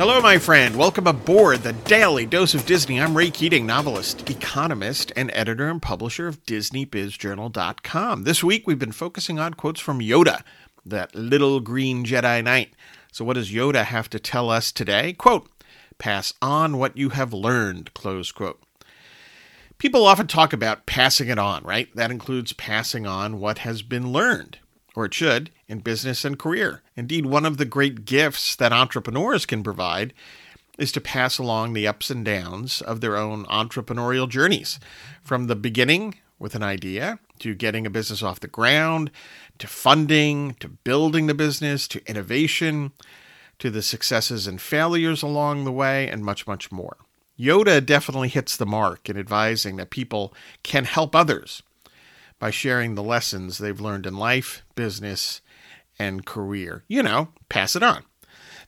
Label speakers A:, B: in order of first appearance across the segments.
A: Hello, my friend. Welcome aboard the Daily Dose of Disney. I'm Ray Keating, novelist, economist, and editor and publisher of DisneyBizJournal.com. This week, we've been focusing on quotes from Yoda, that little green Jedi Knight. So, what does Yoda have to tell us today? Quote, pass on what you have learned, close quote. People often talk about passing it on, right? That includes passing on what has been learned or it should, in business and career. Indeed, one of the great gifts that entrepreneurs can provide is to pass along the ups and downs of their own entrepreneurial journeys from the beginning with an idea to getting a business off the ground to funding to building the business to innovation to the successes and failures along the way and much, much more. Yoda definitely hits the mark in advising that people can help others by sharing the lessons they've learned in life, business, and career. You know, pass it on.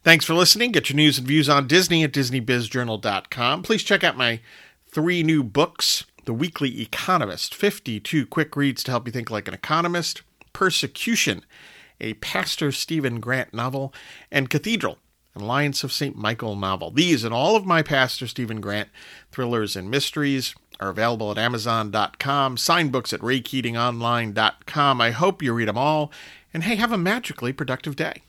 A: Thanks for listening. Get your news and views on Disney at DisneyBizJournal.com. Please check out my three new books The Weekly Economist 52 Quick Reads to Help You Think Like an Economist, Persecution, a Pastor Stephen Grant novel, and Cathedral, an Alliance of St. Michael novel. These and all of my Pastor Stephen Grant thrillers and mysteries are available at Amazon.com, sign books at RayKeatingOnline.com. I hope you read them all, and hey, have a magically productive day.